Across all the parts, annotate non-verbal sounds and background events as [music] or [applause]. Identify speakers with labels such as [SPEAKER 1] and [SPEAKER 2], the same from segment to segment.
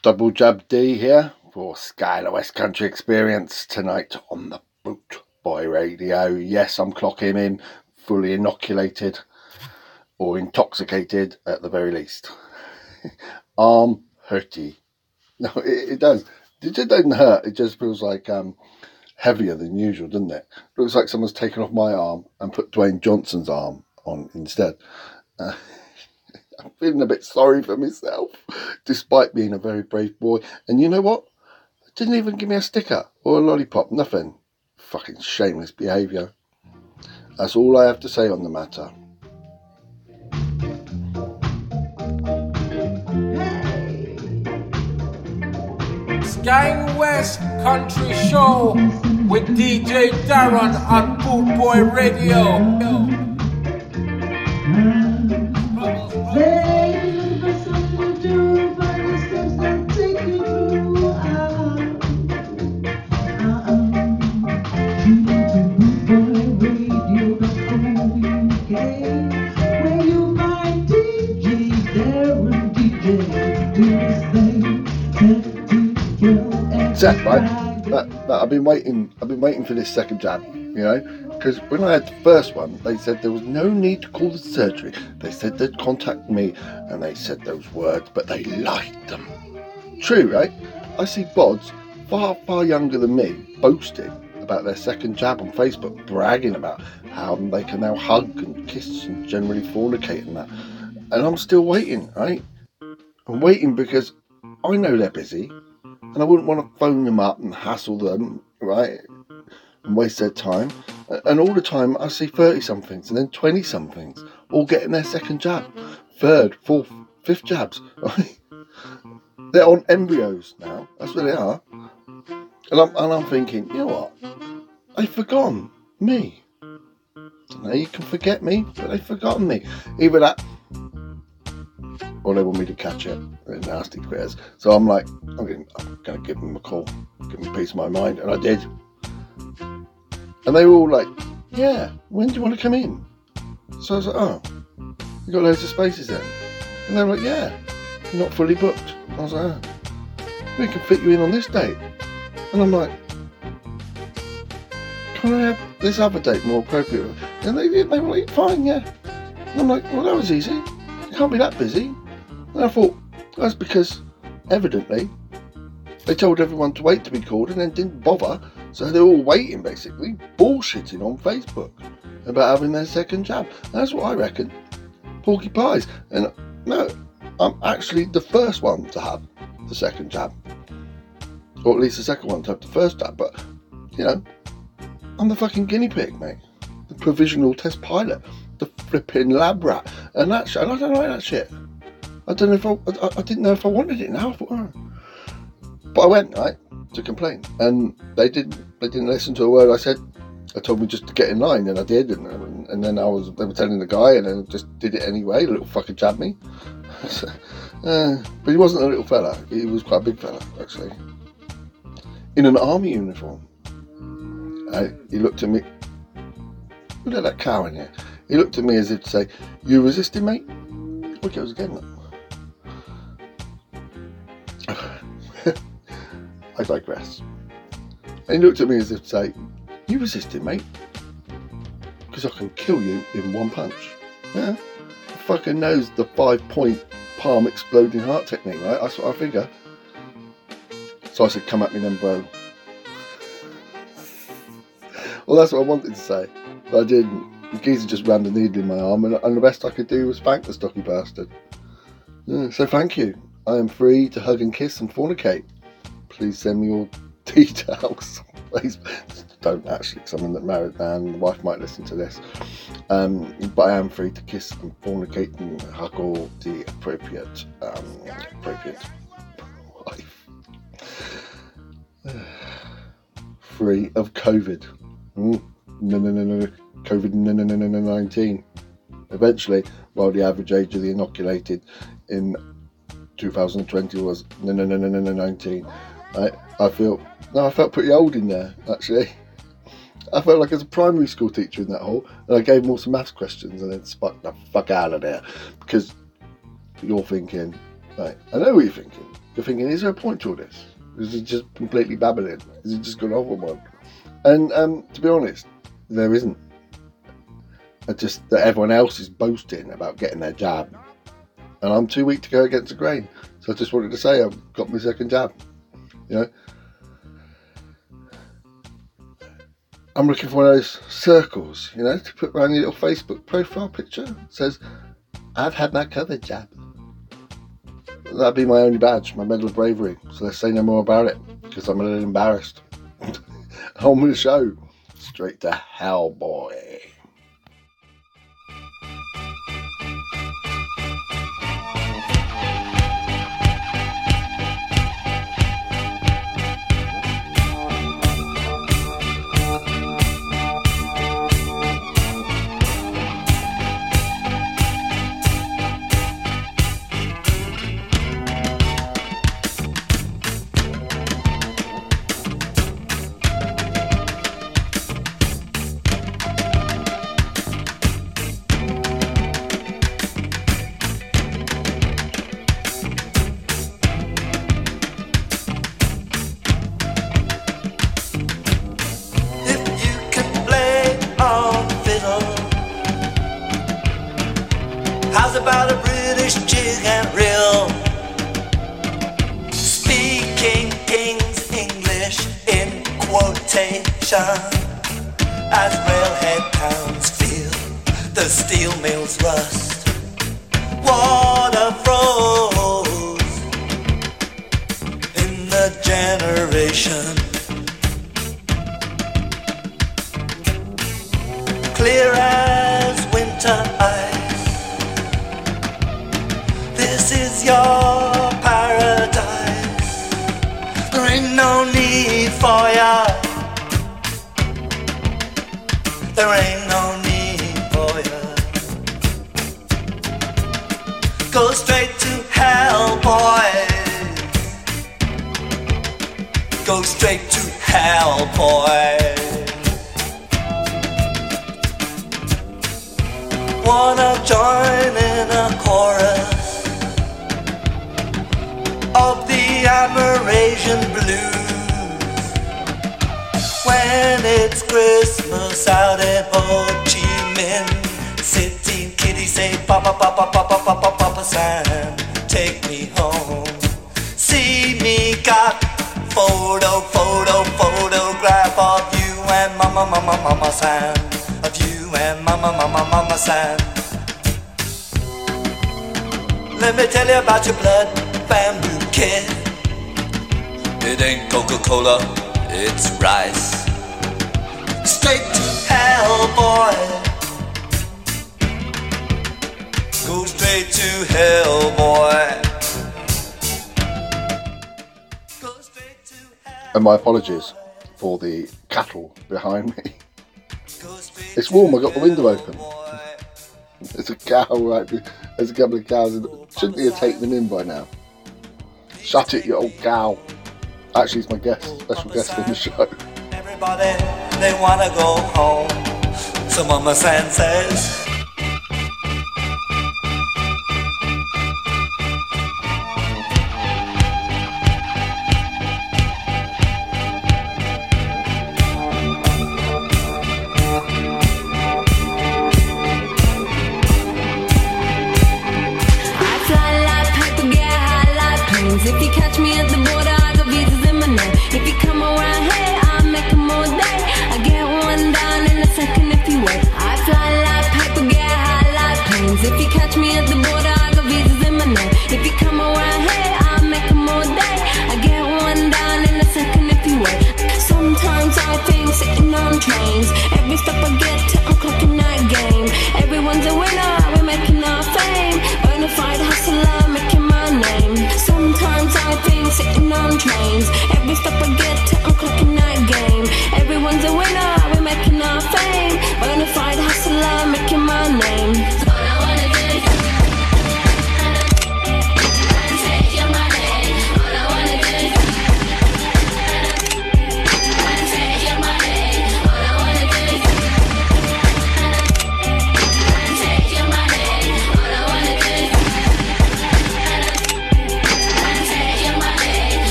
[SPEAKER 1] Double Jab D here for Skylar West Country Experience tonight on the Boot Boy Radio. Yes, I'm clocking in fully inoculated or intoxicated at the very least. [laughs] Arm hurty. No, it, it does. It just doesn't hurt. It just feels like um, heavier than usual, doesn't it? Looks like someone's taken off my arm and put Dwayne Johnson's arm on instead. Uh, [laughs] I'm feeling a bit sorry for myself, despite being a very brave boy. And you know what? They didn't even give me a sticker or a lollipop, nothing. Fucking shameless behaviour. That's all I have to say on the matter.
[SPEAKER 2] Sky West Country Show with DJ Darren on Boot Boy Radio.
[SPEAKER 1] Right. That, that I've been waiting. I've been waiting for this second jab. You know, because when I had the first one, they said there was no need to call the surgery. They said they'd contact me, and they said those words, but they lied them. True, right? I see bods far, far younger than me boasting about their second jab on Facebook, bragging about how they can now hug and kiss and generally fornicate and that. And I'm still waiting, right? I'm waiting because I know they're busy and I wouldn't want to phone them up and hassle them, right? And waste their time. And all the time I see 30 somethings and then 20 somethings all getting their second jab, third, fourth, fifth jabs? [laughs] They're on embryos now. That's where they are. And I'm, and I'm thinking, you know what? They've forgotten me. Now you can forget me, but they've forgotten me. Either that or they want me to catch it. They're nasty quiz. So I'm like, I'm going to give them a call, give them a piece of my mind. And I did. And they were all like, yeah, when do you want to come in? So I was like, oh, you got loads of spaces then? And they were like, yeah, you're not fully booked. I was like, oh, we can fit you in on this date. And I'm like, can I have this other date more appropriate? And they, they were like, fine, yeah. And I'm like, well, that was easy. You can't be that busy. And I thought, that's because evidently they told everyone to wait to be called and then didn't bother. So they're all waiting basically, bullshitting on Facebook about having their second jab. That's what I reckon. Porky pies. And no, I'm actually the first one to have the second jab. Or at least the second one to have the first jab. But, you know, I'm the fucking guinea pig, mate. The provisional test pilot. The flipping lab rat. And that shit. And I don't like that shit. I don't know if I, I, I didn't know if I wanted it now. I thought, oh. But I went right to complain, and they didn't. They didn't listen to a word I said. They told me just to get in line, and I did, and, and then I was. They were telling the guy, and I just did it anyway. The little fucker jabbed me. [laughs] uh, but he wasn't a little fella. He was quite a big fella, actually, in an army uniform. Uh, he looked at me. Look at that cow in here. He looked at me as if to say, "You resisting, mate?" Look, I was getting I digress. And he looked at me as if to say, You resisted, mate. Because I can kill you in one punch. Yeah? Fucking knows the five point palm exploding heart technique, right? That's what I figure. So I said, Come at me then, bro. well, that's what I wanted to say. But I didn't. The geezer just rammed a needle in my arm, and, and the best I could do was thank the stocky bastard. Yeah, so thank you. I am free to hug and kiss and fornicate please send me your details. please don't actually, because I'm a married man. The wife might listen to this. Um, but I am free to kiss and fornicate and hug all the appropriate, um, appropriate wife. free of COVID. Mm. No, no, no, no. COVID no, no, no, no, no, 19. Eventually, while the average age of the inoculated in 2020 was no, no, no, no, no, no, 19. I, I feel no, I felt pretty old in there actually. I felt like as a primary school teacher in that hole, and I gave them all some maths questions and then spuck the fuck out of there because you're thinking, right? I know what you're thinking. you're thinking, is there a point to all this? Is it just completely babbling? Is it just going off on one? And um, to be honest, there isn't. It's just that everyone else is boasting about getting their jab, and I'm too weak to go against the grain. So I just wanted to say I've got my second jab. You know, I'm looking for one of those circles, you know, to put around your little Facebook profile picture. It says, I've had my COVID jab. That'd be my only badge, my medal of bravery. So let's say no more about it, because I'm a little embarrassed. On with the show. Straight to hell, boy.
[SPEAKER 3] Wanna join in a chorus of the Amerasian blues when it's Christmas out at Ho Chi Minh City. Kitty say, Papa, Papa, Papa, Papa, Papa San, take me home. See me got photo, photo, photograph of you and Mama, Mama, Mama San. Of you and Mama, Mama, Mama Sam. Let me tell you about your blood bamboo kid. It ain't Coca-Cola, it's rice. Straight to hell, boy. Go straight to hell, boy. Go straight to hell.
[SPEAKER 1] And my apologies for the cattle behind me. It's warm,
[SPEAKER 3] to
[SPEAKER 1] I got the window open. There's a cow right There's a couple of cows. Shouldn't you have taken them in by now? Shut it, you old cow. Actually, it's my guest, special guest on the show.
[SPEAKER 3] Everybody, they wanna go home. So Mama San says,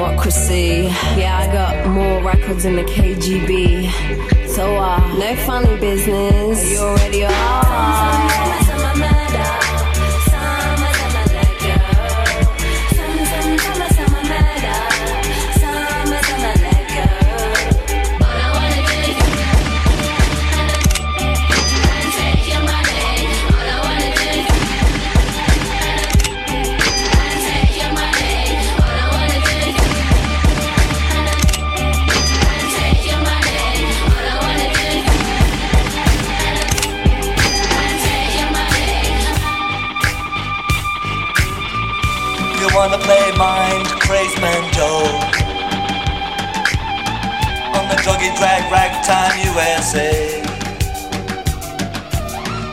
[SPEAKER 4] democracy. Yeah, I got more records than the KGB. So, uh, no funny business. You already are.
[SPEAKER 3] On drag ragtime USA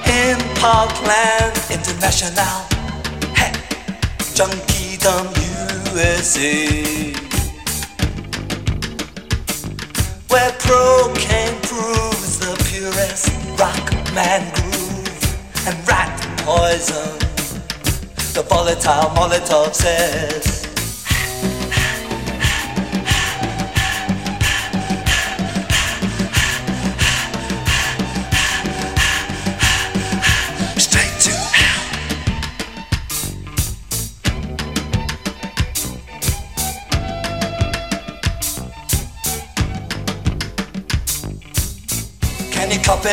[SPEAKER 3] In Parkland International. Hey, Junkie Dumb USA Where cocaine proves the purest rock man groove And rat poison. The volatile Molotov says.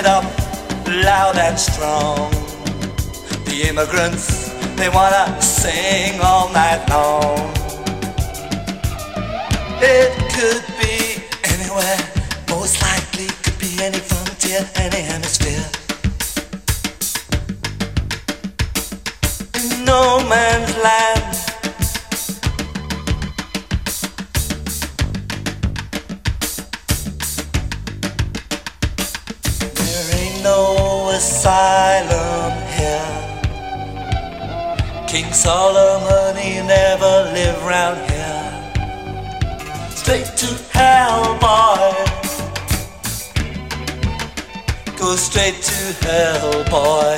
[SPEAKER 3] It up loud and strong? The immigrants they wanna sing all night long. It could be anywhere, most likely could be any frontier, any hemisphere. Hell,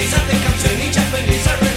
[SPEAKER 3] feliz, hazte canción y ya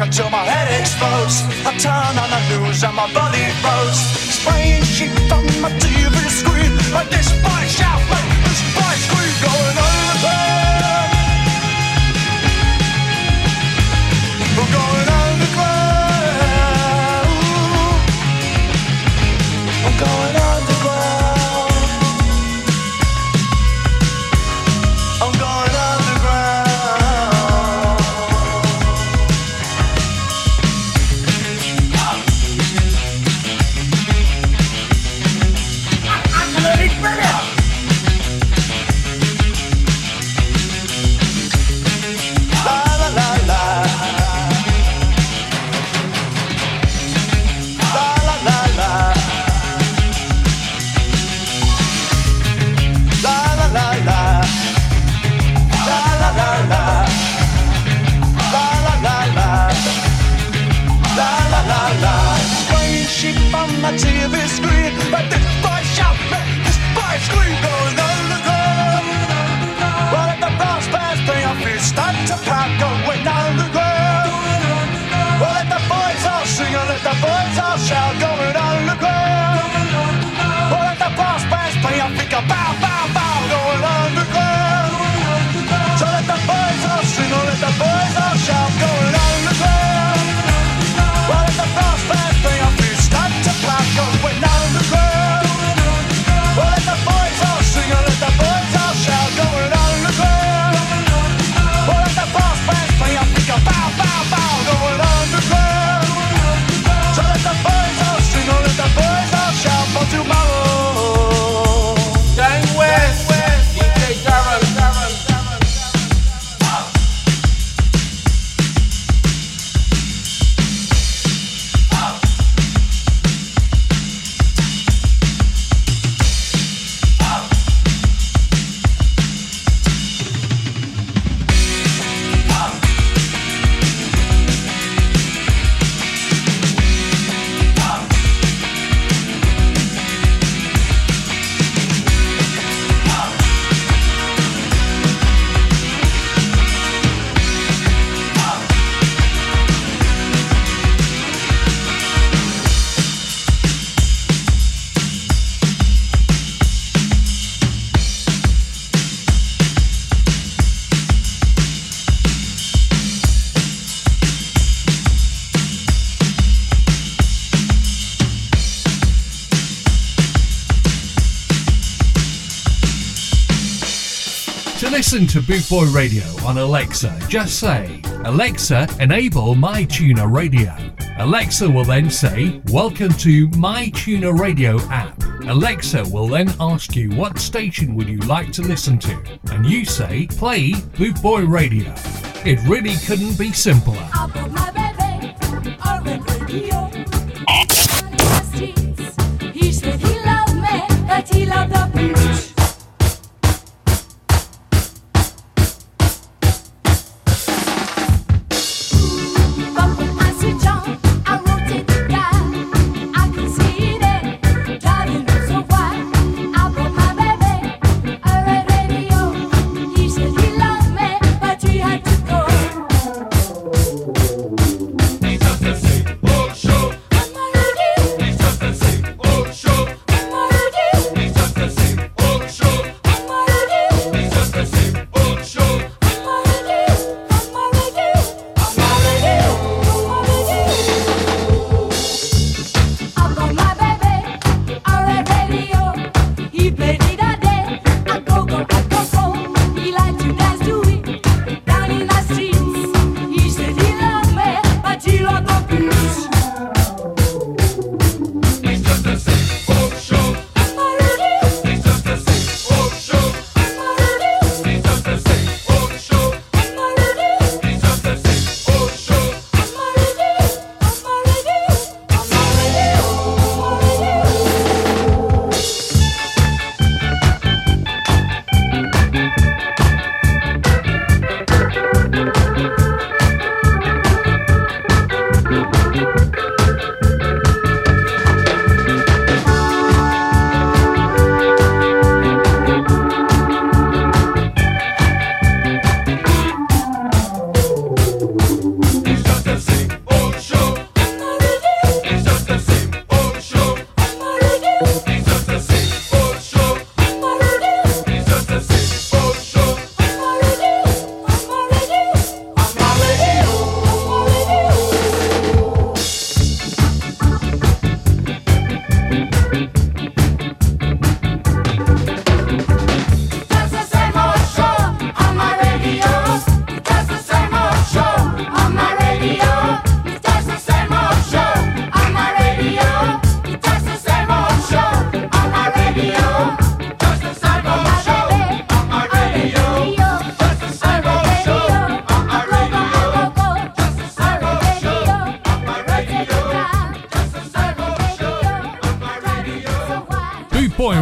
[SPEAKER 3] rock until my head explodes. I turn on the news and my body roasts. Spraying sheep on my TV screen. Like this boy shout, like this boy scream. Going
[SPEAKER 5] listen to Boot Boy Radio on Alexa, just say, Alexa, enable My Tuner Radio. Alexa will then say, Welcome to My Tuner Radio app. Alexa will then ask you what station would you like to listen to, and you say, Play Boot Boy Radio. It really couldn't be simpler.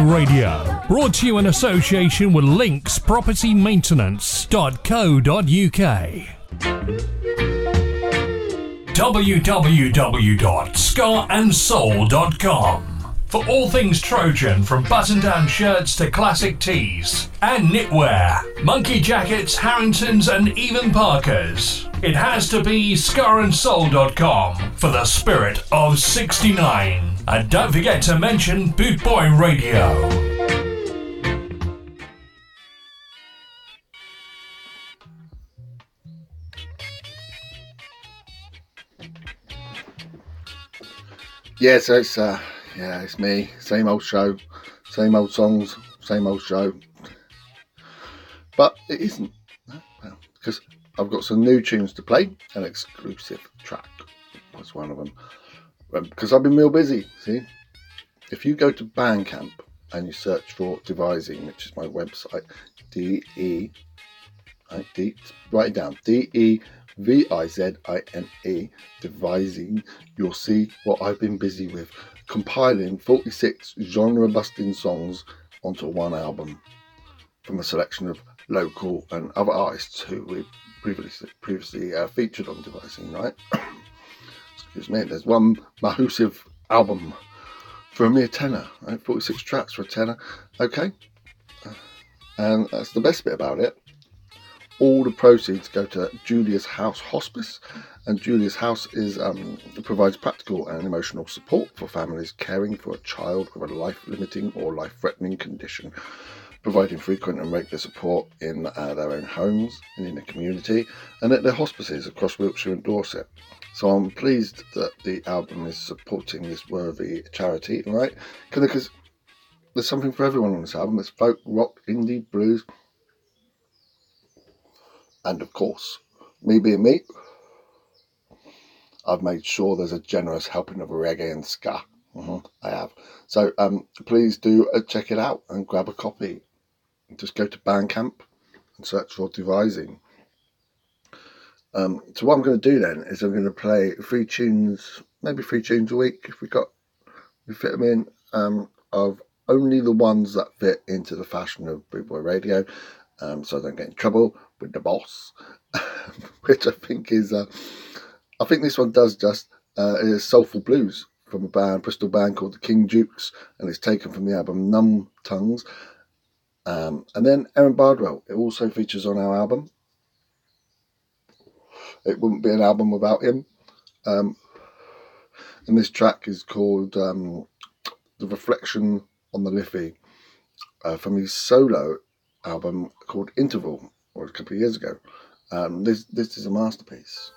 [SPEAKER 6] Radio, brought to
[SPEAKER 5] you in association with Links Property Maintenance.co.uk. www.scarandsoul.com for all things Trojan from button down shirts to classic tees and knitwear, monkey jackets, Harringtons, and even Parkers. It has to be scarandsoul.com for the spirit of 69. And don't forget to mention Boot Boy Radio.
[SPEAKER 1] Yeah, so it's uh, yeah, it's me. Same old show, same old songs, same old show. But it isn't, because I've got some new tunes to play. An exclusive track was one of them. Because I've been real busy. See, if you go to Bandcamp and you search for Devizine, which is my website, D E, right, D, write it down, D E V I Z I N E, Devizine, you'll see what I've been busy with compiling 46 genre busting songs onto one album from a selection of local and other artists who we previously previously uh, featured on Devizine, right? [coughs] Me. There's one Mahusive album for a mere tenner, right? 46 tracks for a tenner. Okay. And that's the best bit about it. All the proceeds go to Julia's House Hospice, and Julia's House is um, provides practical and emotional support for families caring for a child with a life-limiting or life-threatening condition, providing frequent and regular support in uh, their own homes and in the community, and at their hospices across Wiltshire and Dorset. So I'm pleased that the album is supporting this worthy charity, right? Because there's something for everyone on this album. It's folk, rock, indie, blues,
[SPEAKER 7] And of course, me being me, I've made sure there's a generous helping of reggae and ska. Mhm, I have. So um, please do uh, check it out and grab a copy. Just go to Bandcamp and search for Devizine. Um, so what I'm going to do then is I'm going to play three tunes, maybe three tunes a week if we got we fit them in, um, of only the ones that fit into the fashion of Boot Boy Radio, um, so I don't get in trouble with the boss, [laughs] which I think is, uh, I think this one does just uh, is Soulful Blues from a band, Bristol band called the King Dukes, and it's taken from the album Numb Tongues. Um, and then Aaron Bardwell, it also features on our album. It wouldn't be an album without him. Um, and this track is called um, The Reflection on the Liffey uh, from his solo album called Interval, or a couple of years ago. Um, this, this is a masterpiece.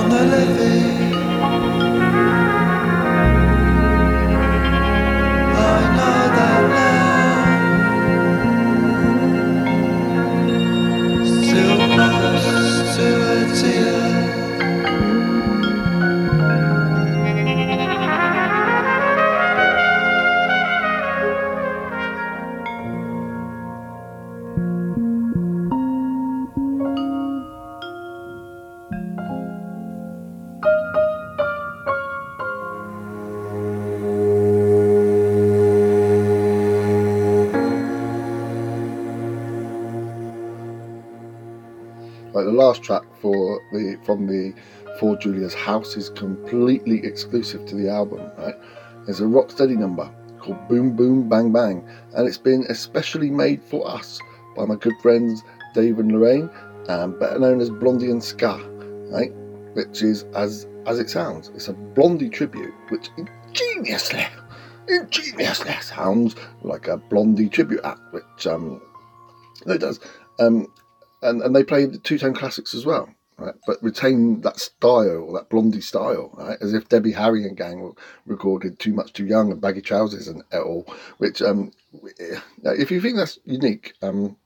[SPEAKER 8] On the
[SPEAKER 3] levee.
[SPEAKER 1] Last track for the from the For Julia's House is completely exclusive to the album, right? There's a rocksteady number called Boom Boom Bang Bang, and it's been especially made for us by my good friends Dave and Lorraine, um, better known as Blondie and Ska, right? Which is as as it sounds. It's a Blondie tribute, which ingeniously, ingeniously sounds like a Blondie tribute act, which um, it does. Um, and and they play the two tone classics as well, right? But retain that style, that blondie style, right? As if Debbie Harry and gang were recorded too much too young and baggy trousers and et al. Which um, if you think that's unique, um,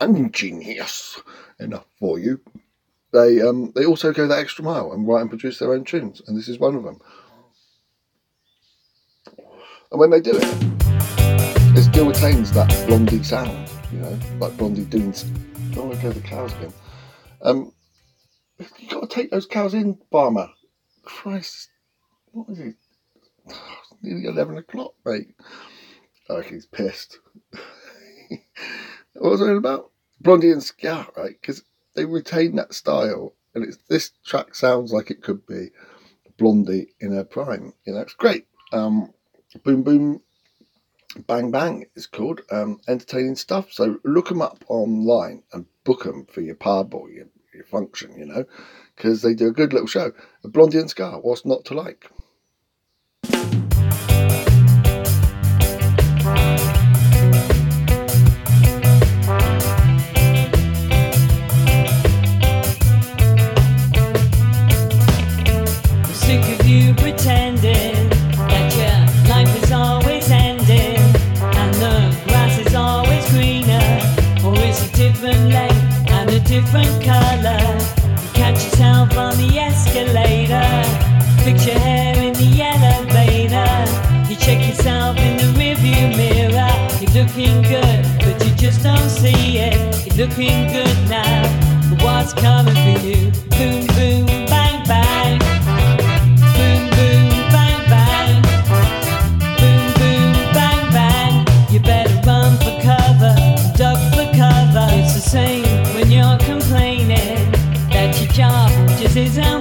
[SPEAKER 1] and ingenious enough for you, they um they also go that extra mile and write and produce their own tunes, and this is one of them. And when they do it, it still retains that blondie sound, you know, like blondie doing. I want to go to the cows again. Um, you got to take those cows in, Barmer. Christ, what is it? It's [sighs] nearly eleven o'clock, mate. Oh, he's pissed. [laughs] what was I about? Blondie and Ska, right? Because they retain that style, and it's this track sounds like it could be Blondie in her prime. You know, it's great. Um, boom, boom, Bang Bang is called. Um, entertaining stuff. So look them up online and book them for your pub or your, your function, you know, because they do a good little show. A Blondie and Ska, what's not to like?
[SPEAKER 9] Don't see it. You're looking good now, but what's coming for you? Boom, boom, bang, bang. Boom, boom, bang, bang. Boom, boom, bang, bang. You better run for cover, duck for cover. It's the same when you're complaining that your job just isn't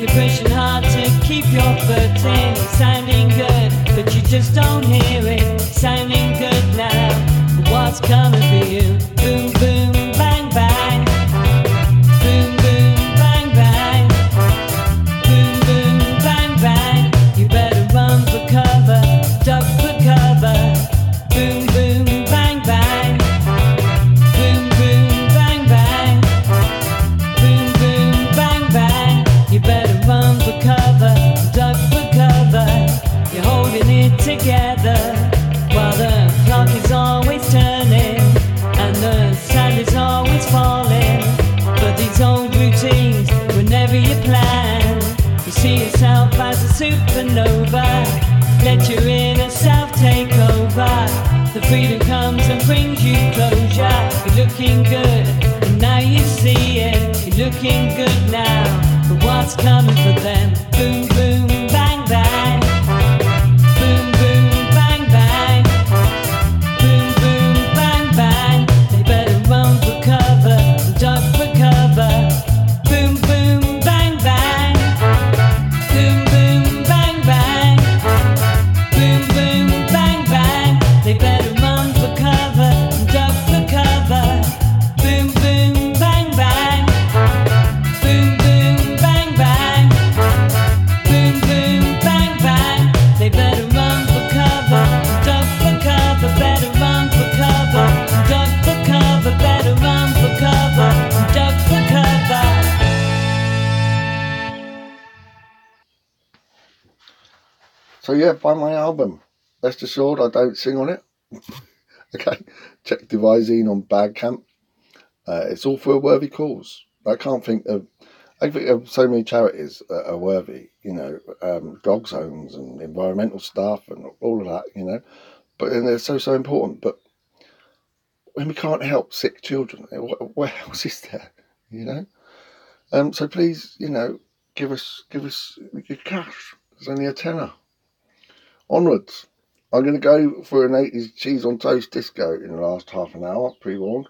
[SPEAKER 9] You're pushing hard to keep your footing. Sounding good, but you just don't hear it. Sounding good now, but what's coming for you?
[SPEAKER 1] Assured, I don't sing on it. [laughs] okay, check Devizine on Bandcamp. Uh, it's all for a worthy cause. I can't think of. I think of so many charities that are worthy. You know, um, zones and environmental stuff and all of that. You know, but and they're so so important. But when we can't help sick children, eh, what else [laughs] is there? You know. Um. So please, you know, give us give us your cash. It's only a tenner. Onwards. I'm going to go for an 80s cheese on toast disco in the last half an hour, pre warned.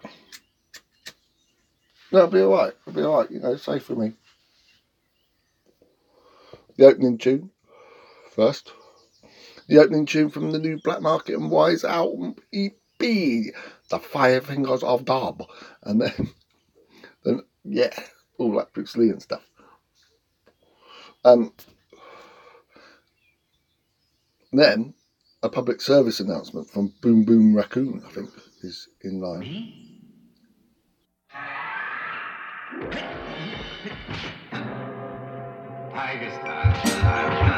[SPEAKER 1] No, it'll be alright. It'll be alright, you know, safe for me. The opening tune first. The opening tune from the new Black Market and Wise album EP, The Five Fingers of Dub. And then, [laughs] then yeah, all that Bruce Lee and stuff. Um, then a public service announcement from Boom Boom Raccoon, I think, is in line.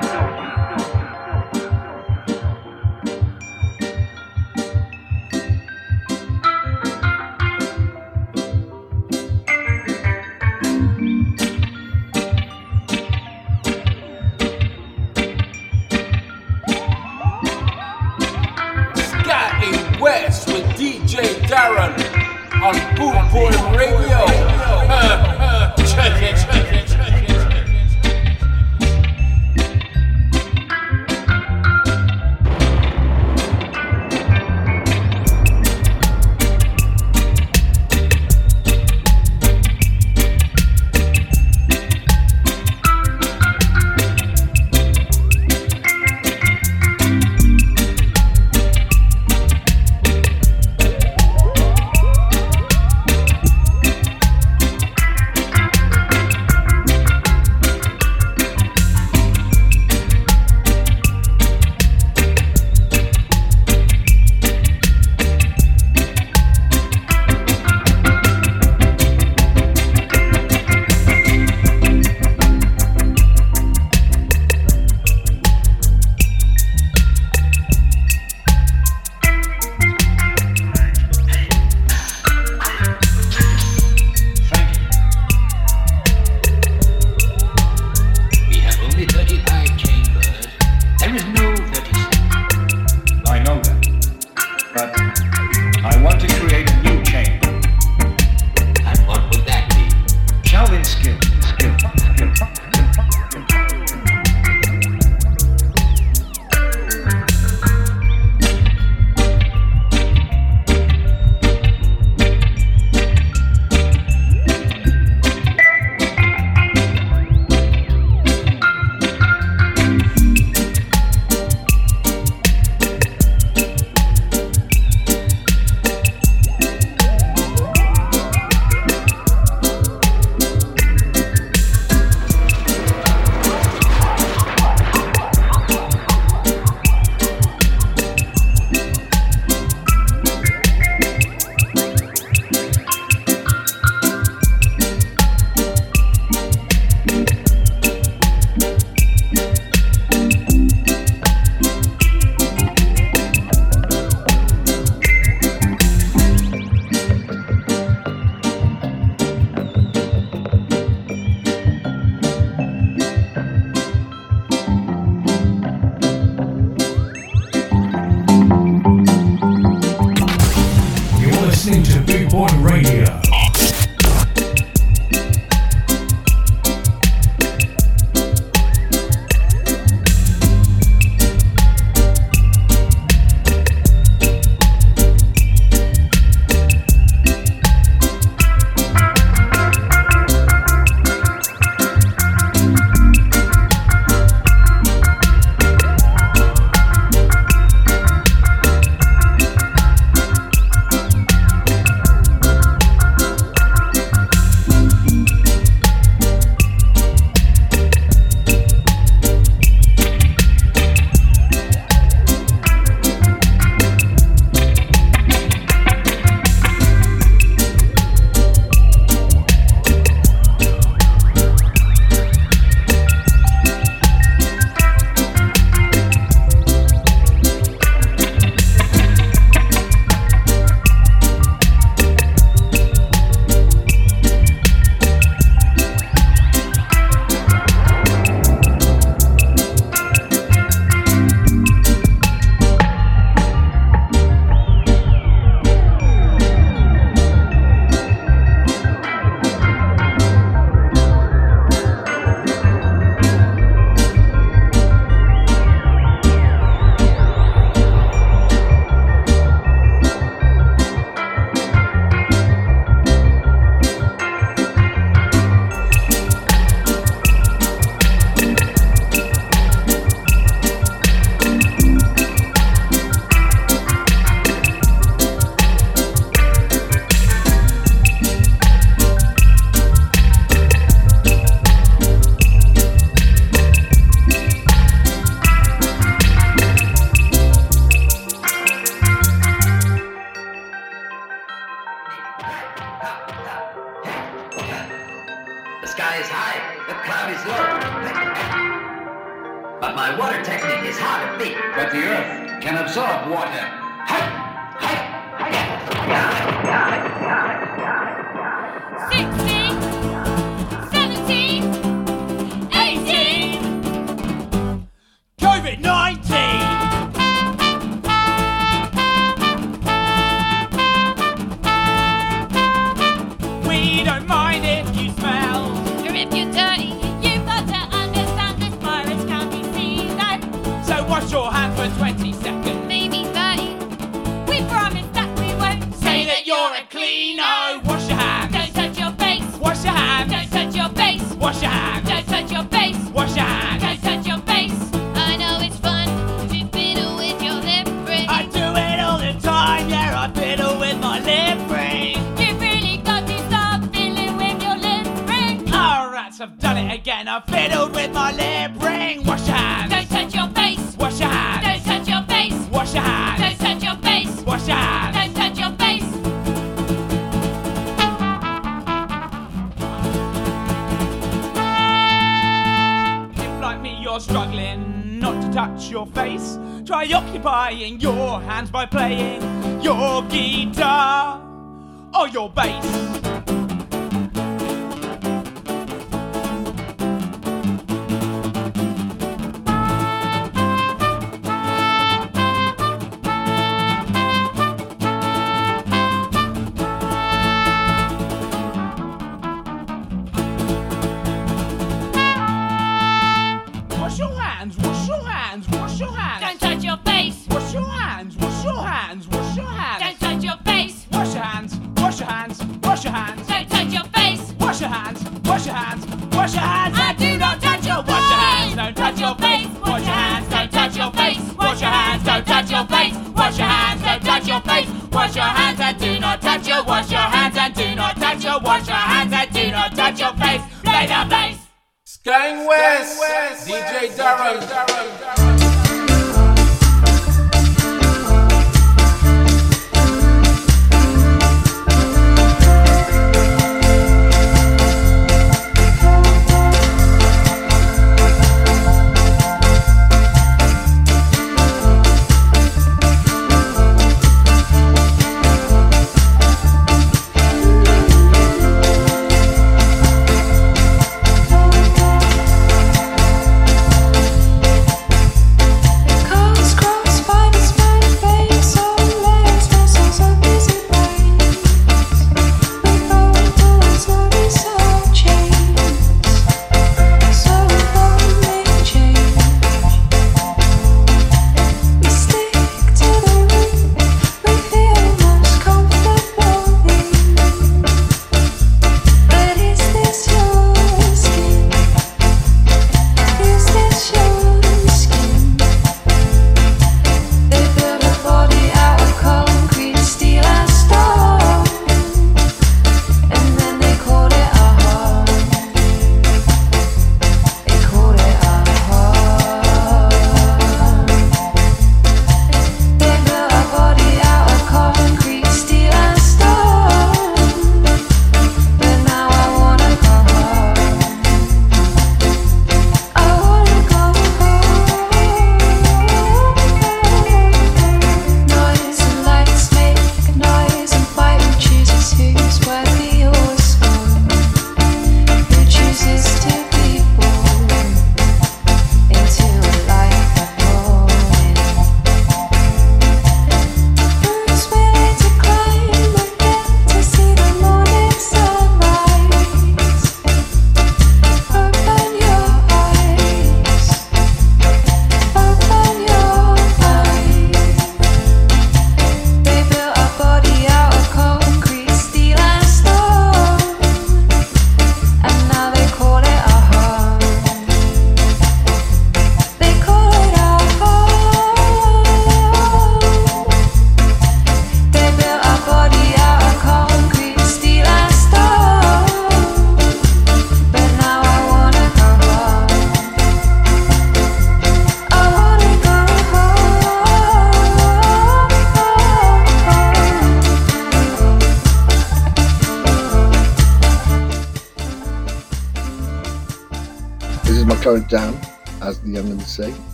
[SPEAKER 2] Scotty Darren on Boot Boy Radio. [laughs] check it, check it.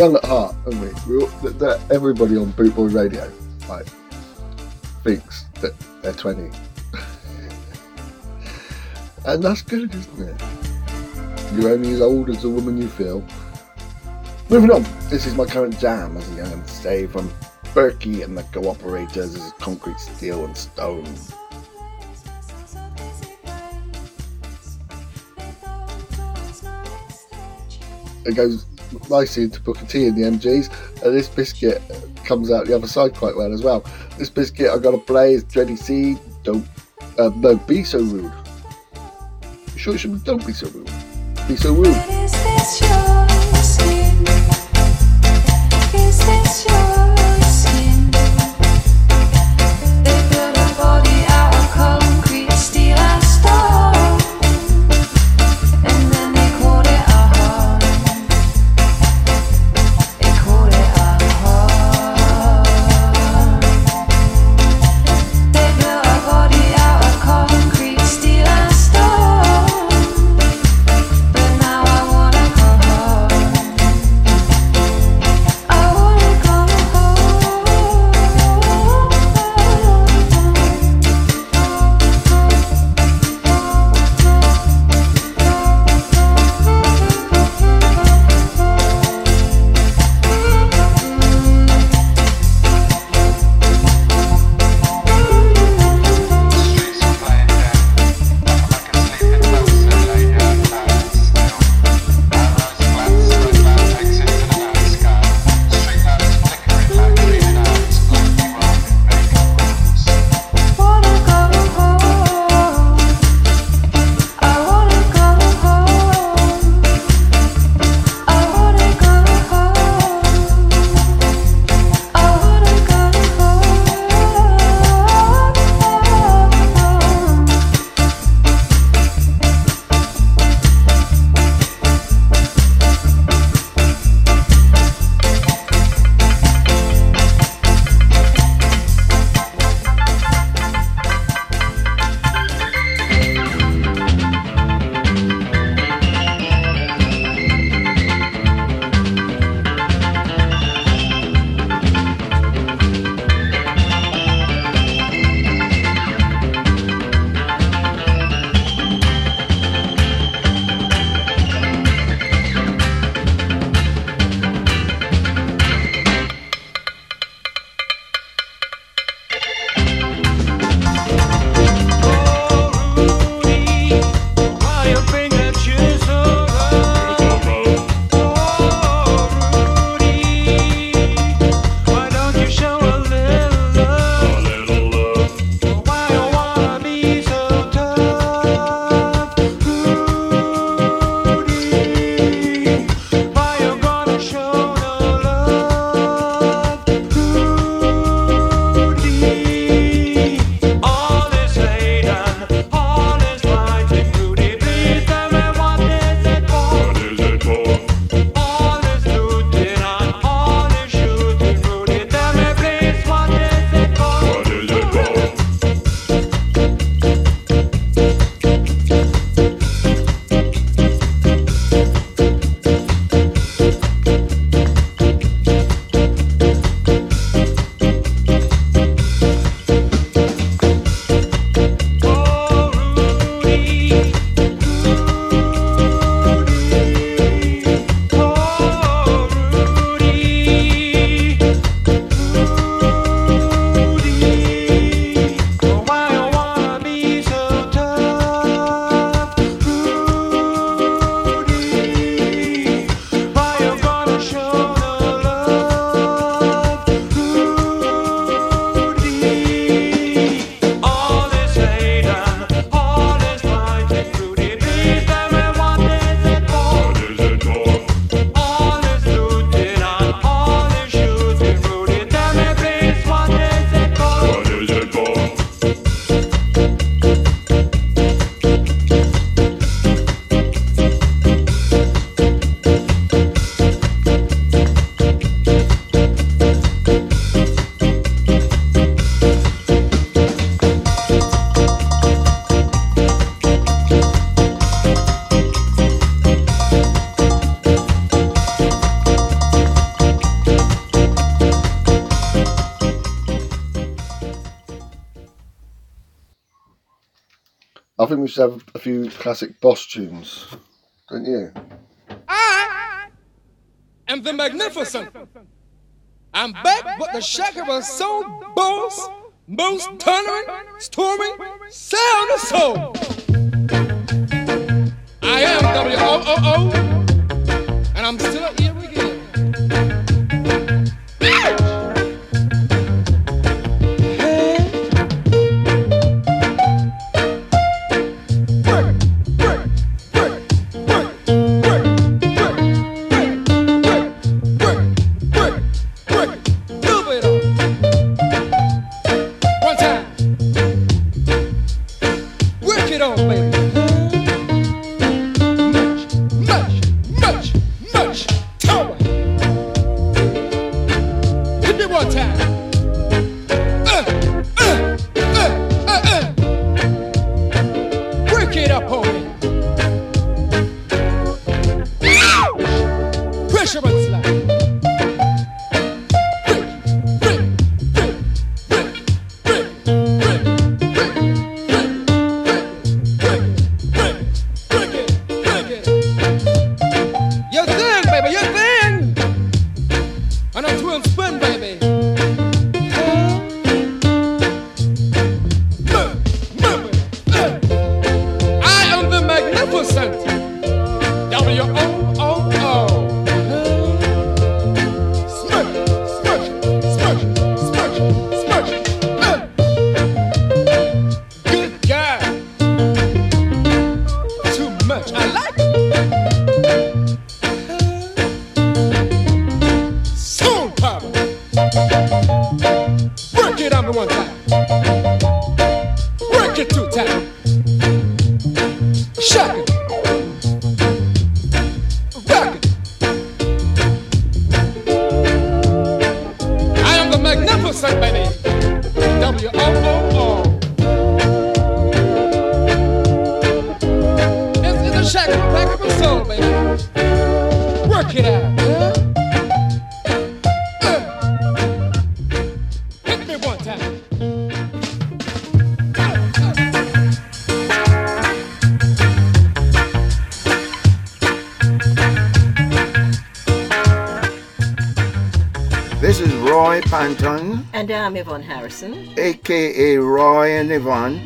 [SPEAKER 1] Young at heart, aren't we? All, that, that everybody on Boot Boy Radio, like, thinks that they're 20. [laughs] and that's good, isn't it? You're only as old as the woman you feel. Moving on, this is my current jam, as the young'uns say, from Berkey and the Cooperators. This is Concrete, Steel and Stone. it goes nicely into Booker T and the MGs, and this biscuit comes out the other side quite well as well. This biscuit I got to play is Dreddy C. Don't uh, no, be so rude. Sure should don't be so rude. Be so rude. think we should have a few classic Boss tunes, don't you? Ah!
[SPEAKER 10] I am the magnificent. I'm back, but the shaker was so boss, most thundering, storming, sound of soul.
[SPEAKER 11] Yvonne Harrison,
[SPEAKER 12] aka Roy and Yvonne.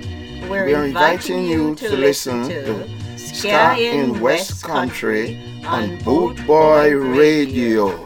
[SPEAKER 11] We're,
[SPEAKER 12] We're inviting, inviting, you to, to listen, to Ska in West Country on Boot Boy Radio.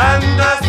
[SPEAKER 13] And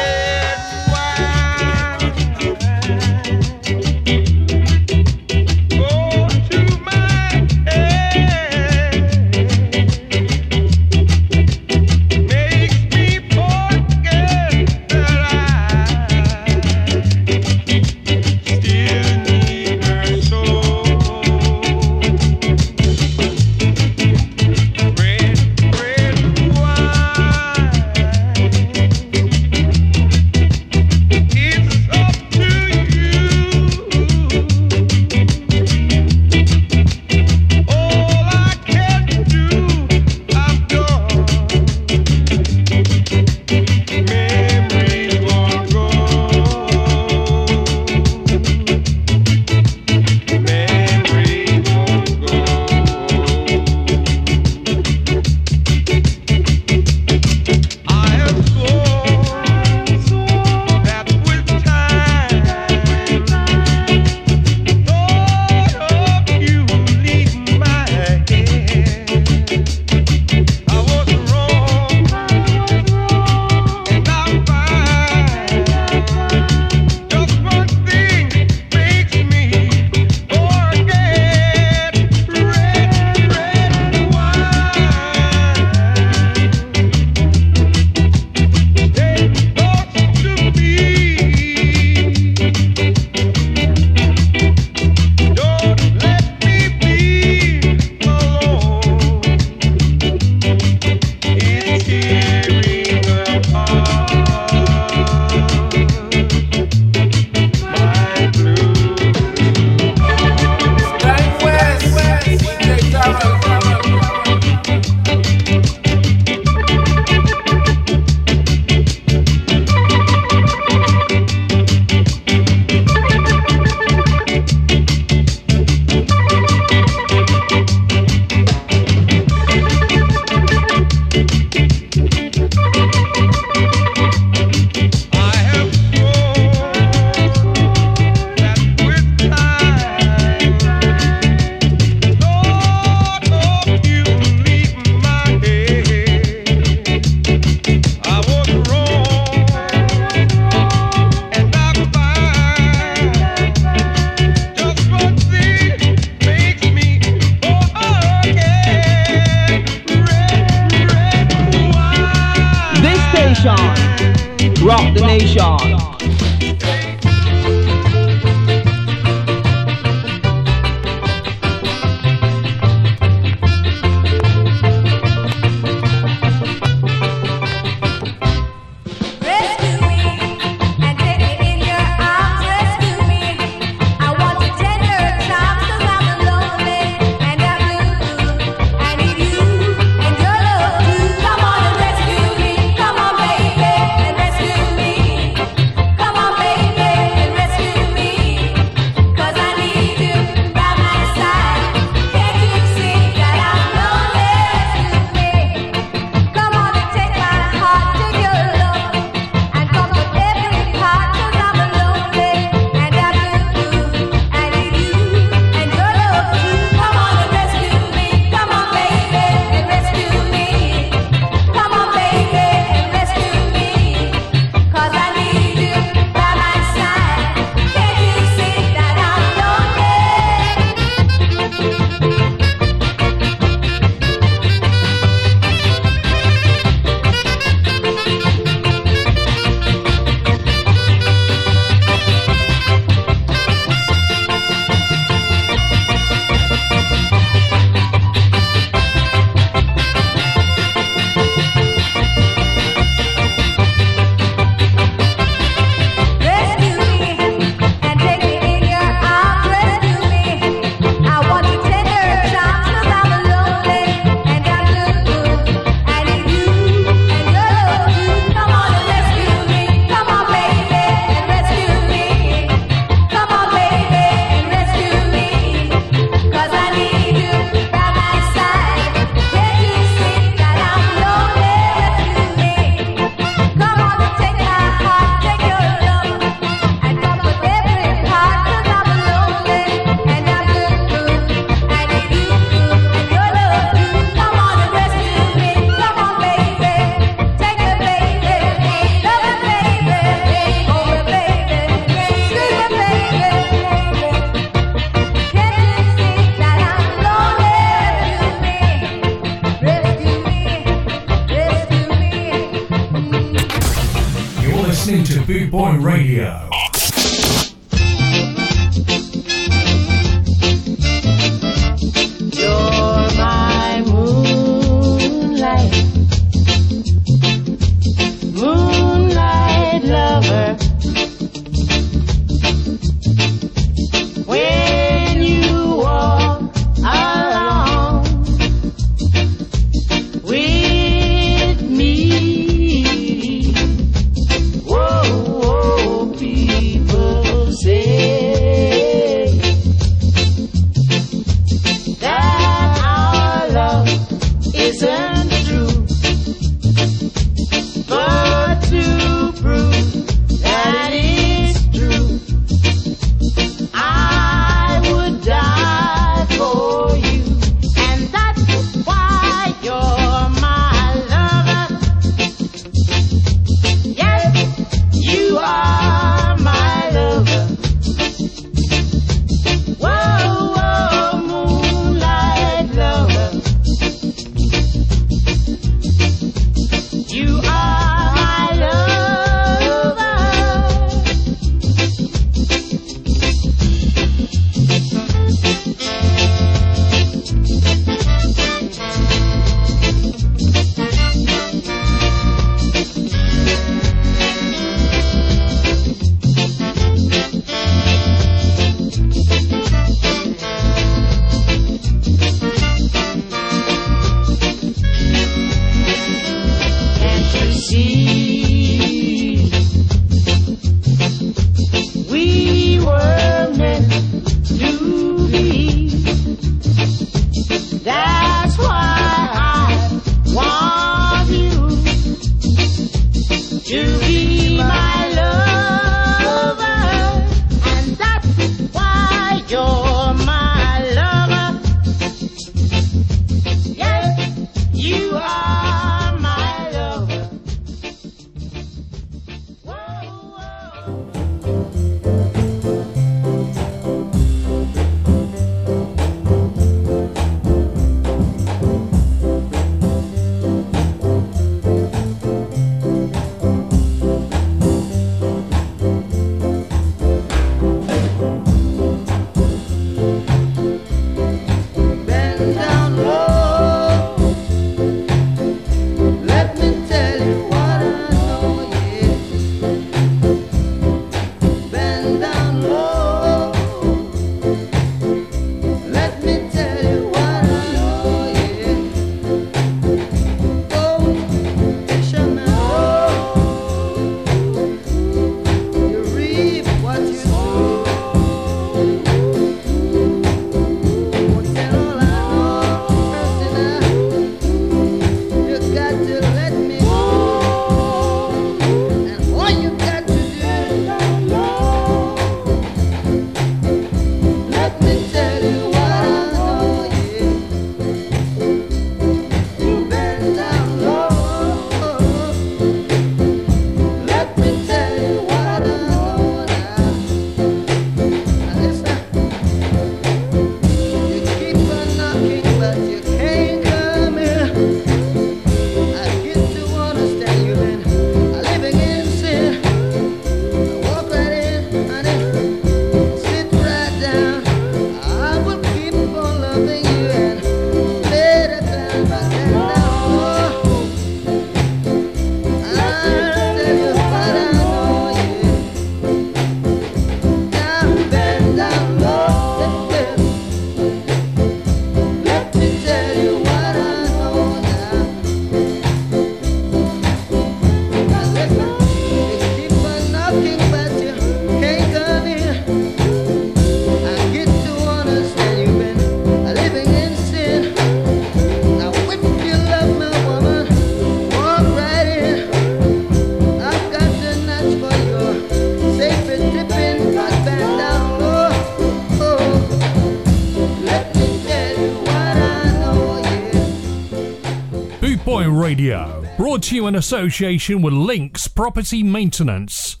[SPEAKER 6] Radio. Brought to you in association with Links Property Maintenance.co.uk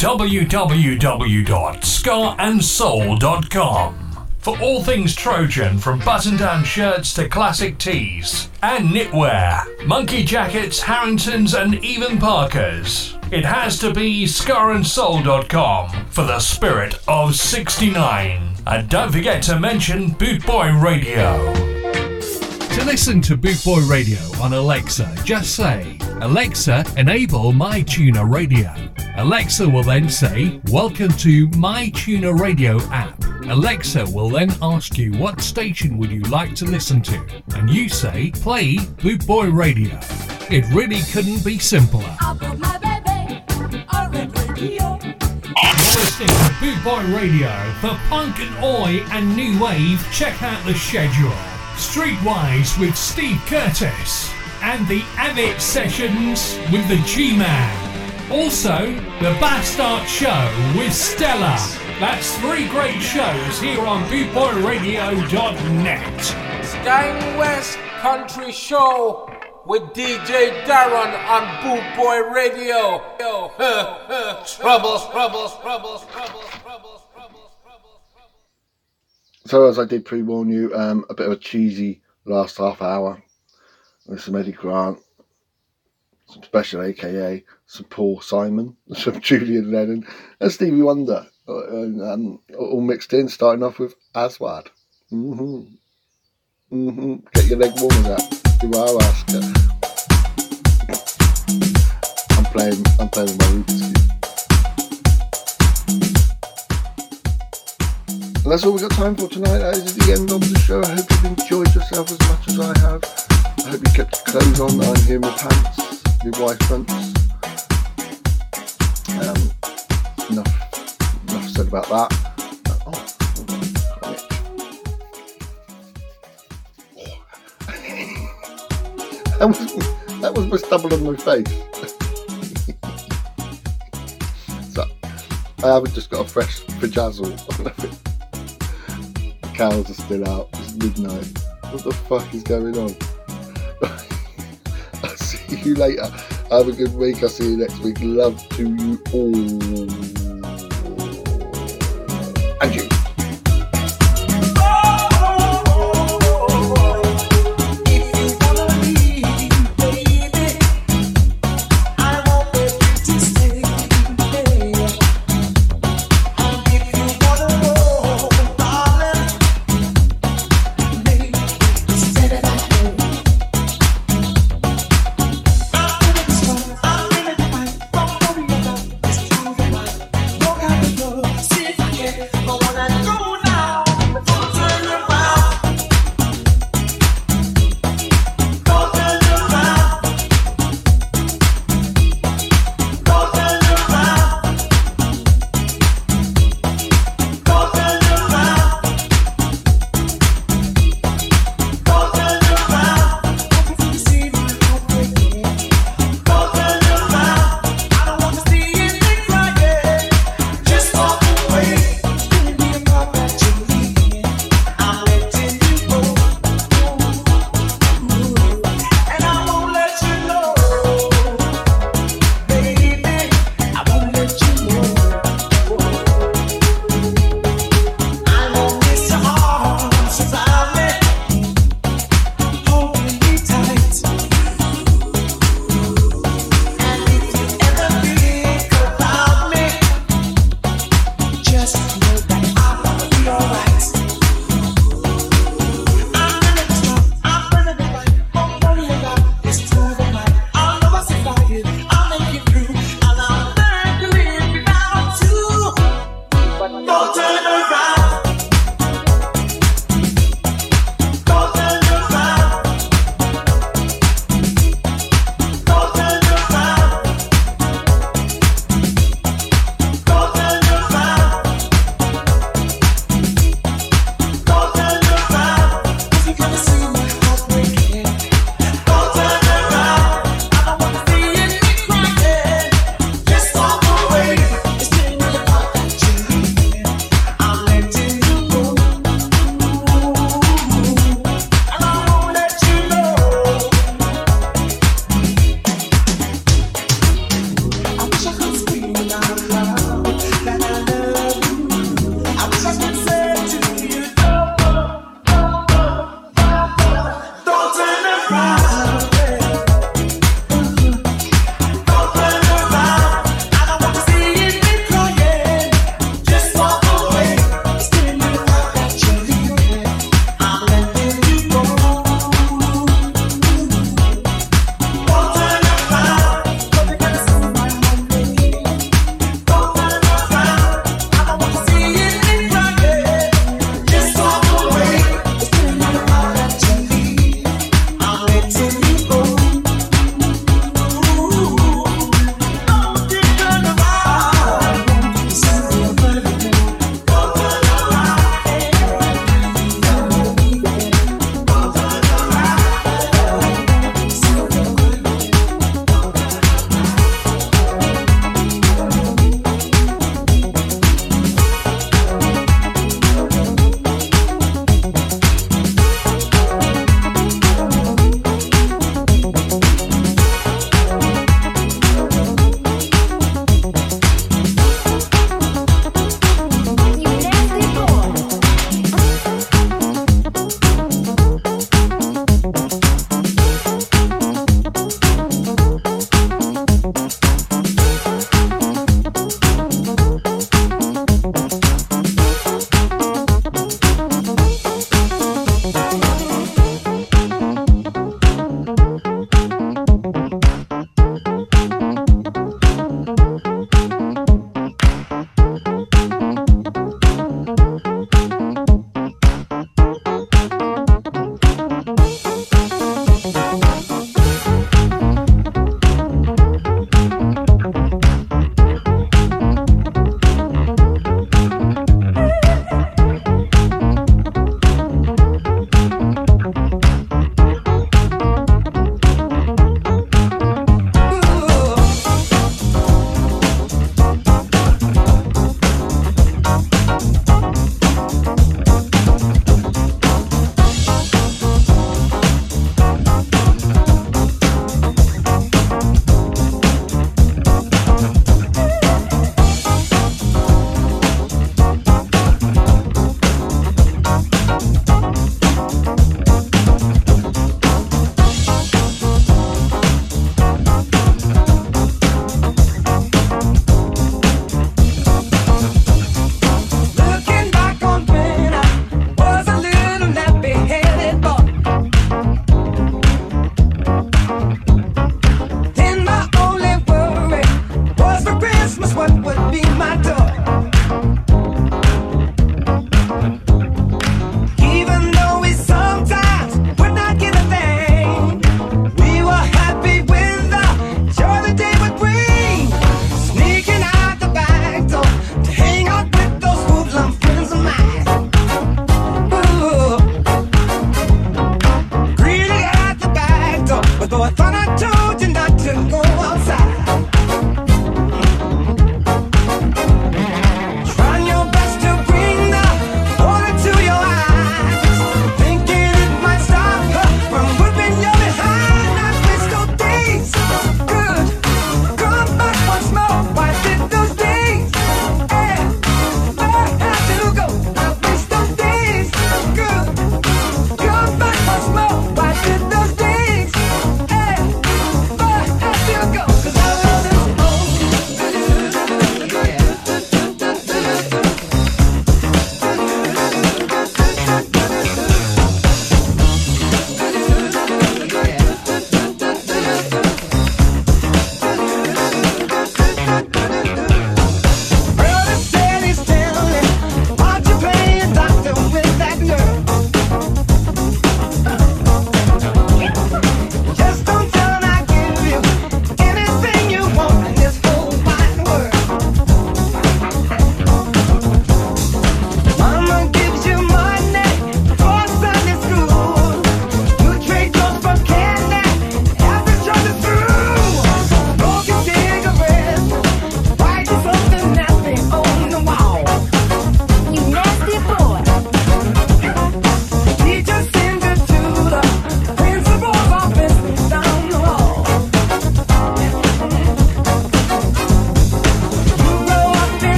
[SPEAKER 6] www.scarandsoul.com for all things Trojan from button down shirts to classic tees and knitwear, monkey jackets, Harringtons, and even Parkers. It has to be scarandsoul.com for the spirit of 69. And don't forget to mention Bootboy Radio. To listen to Bootboy Radio on Alexa, just say, Alexa, enable My Tuner Radio. Alexa will then say, Welcome to My Tuner Radio app. Alexa will then ask you what station would you like to listen to, and you say, Play Bootboy Radio. It really couldn't be simpler. Listening to Bootboy Radio for punk and oi and new wave. Check out the schedule. Streetwise with Steve Curtis and the Avit sessions with the G-Man. Also, the Bastard Show with Stella. That's three great shows here on BootboyRadio.net.
[SPEAKER 2] Ska West Country Show with DJ Darren on Boot Boy Radio. Yo, huh, huh, troubles, troubles, troubles, troubles, troubles.
[SPEAKER 1] So as I did pre-warn you, um, a bit of a cheesy last half hour with some Eddie Grant, some Special AKA, some Paul Simon, [laughs] some Julian Lennon, and Stevie Wonder, uh, and, um, all mixed in, starting off with Aswad. Mm hmm Mm hmm Get your leg warm with Oscar. I'm playing. I'm playing my Cube. And that's all we've got time for tonight. That is the end of the show. I hope you've enjoyed yourself as much as I have. I hope you kept your clothes on. I'm here in my pants, your wife fronts. Um, enough, enough said about that. That was that was my stubble on my face. [laughs] so I haven't just got a fresh it. [laughs] The cows are still out. It's midnight. What the fuck is going on? [laughs] I'll see you later. Have a good week. I'll see you next week. Love to you all. And you.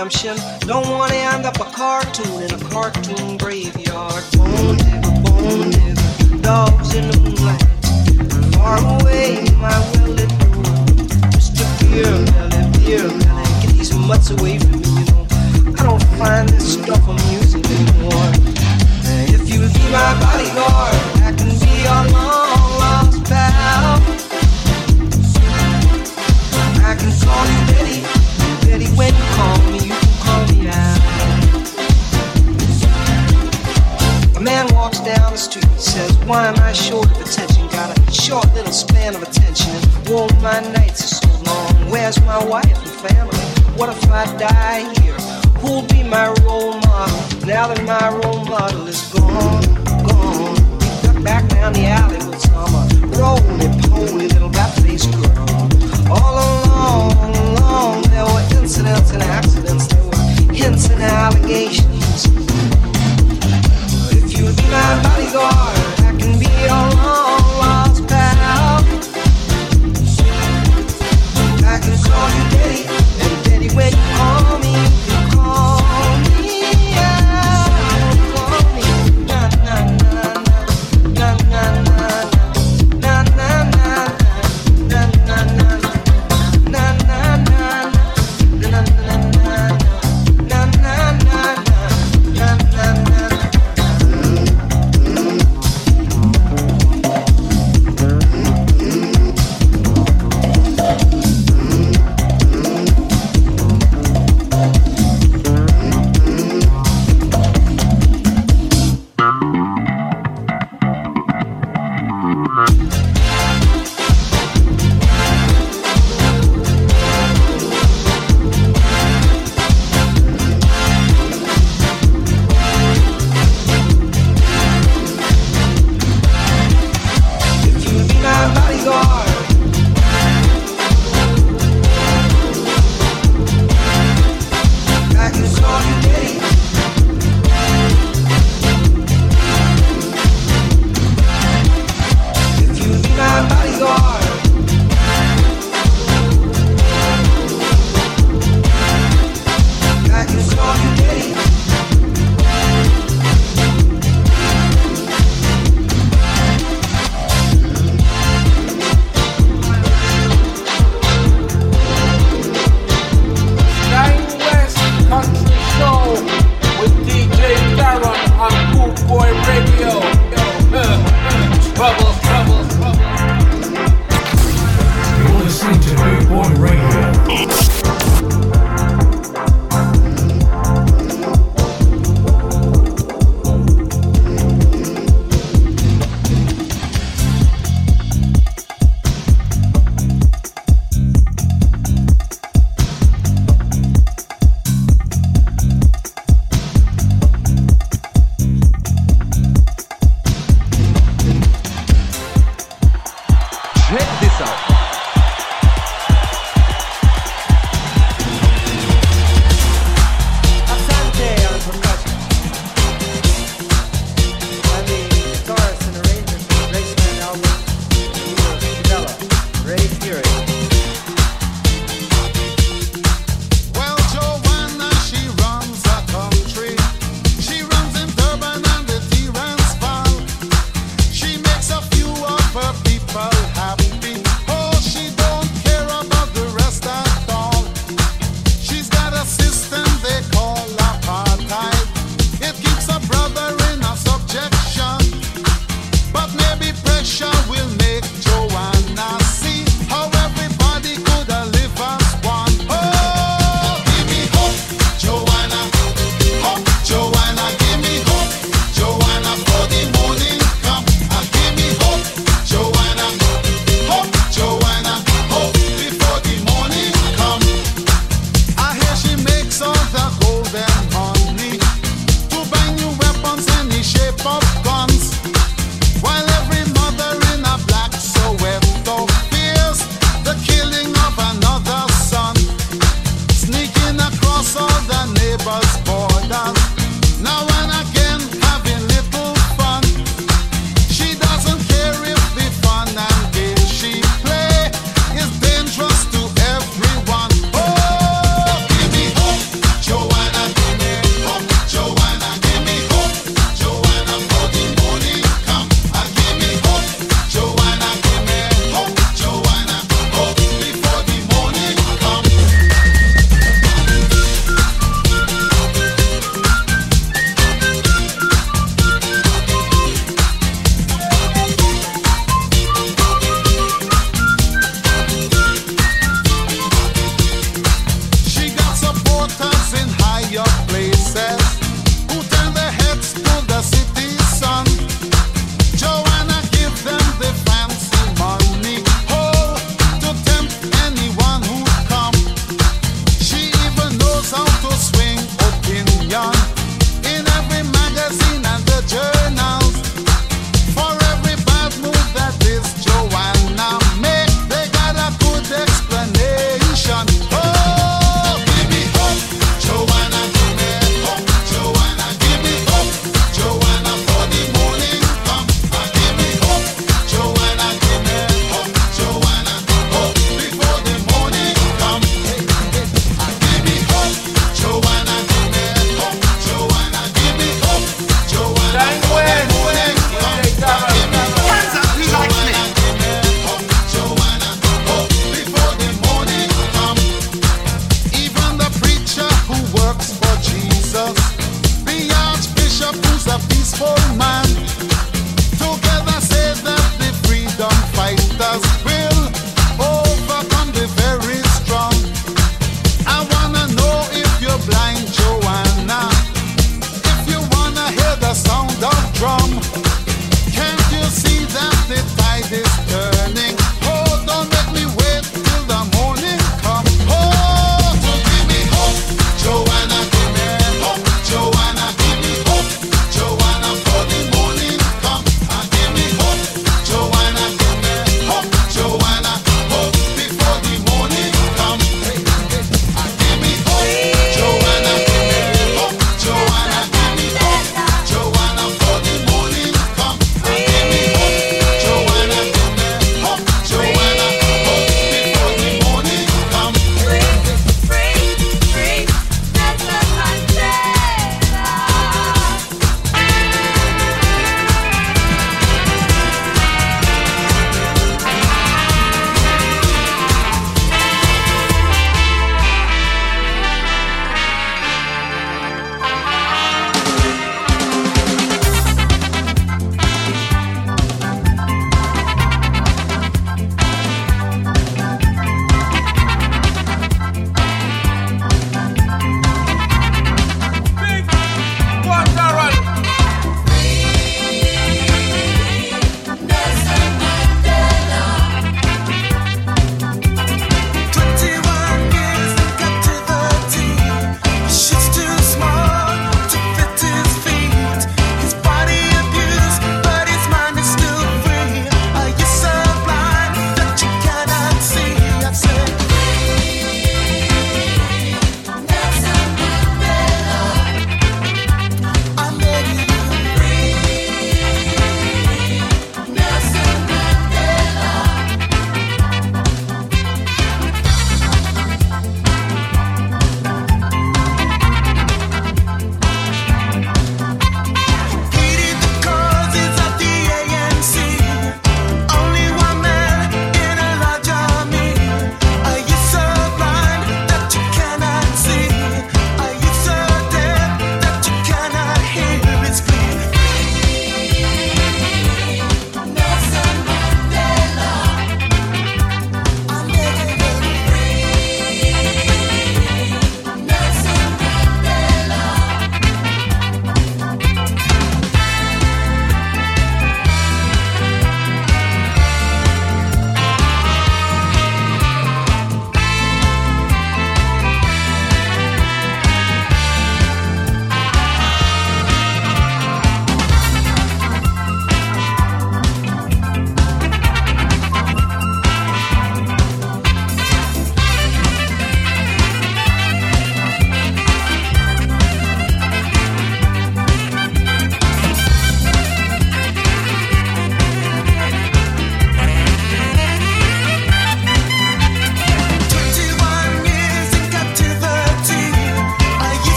[SPEAKER 14] redemption. my nights are so long? Where's my wife and family? What if I die here? Who'll be my role model now that my role model is gone? Gone. Duck back down the alley with summer, roly poly little bat face girl. All along, along, there were incidents and accidents, there were hints and allegations. But if you would be my bodyguard, I can be
[SPEAKER 15] all
[SPEAKER 2] alone.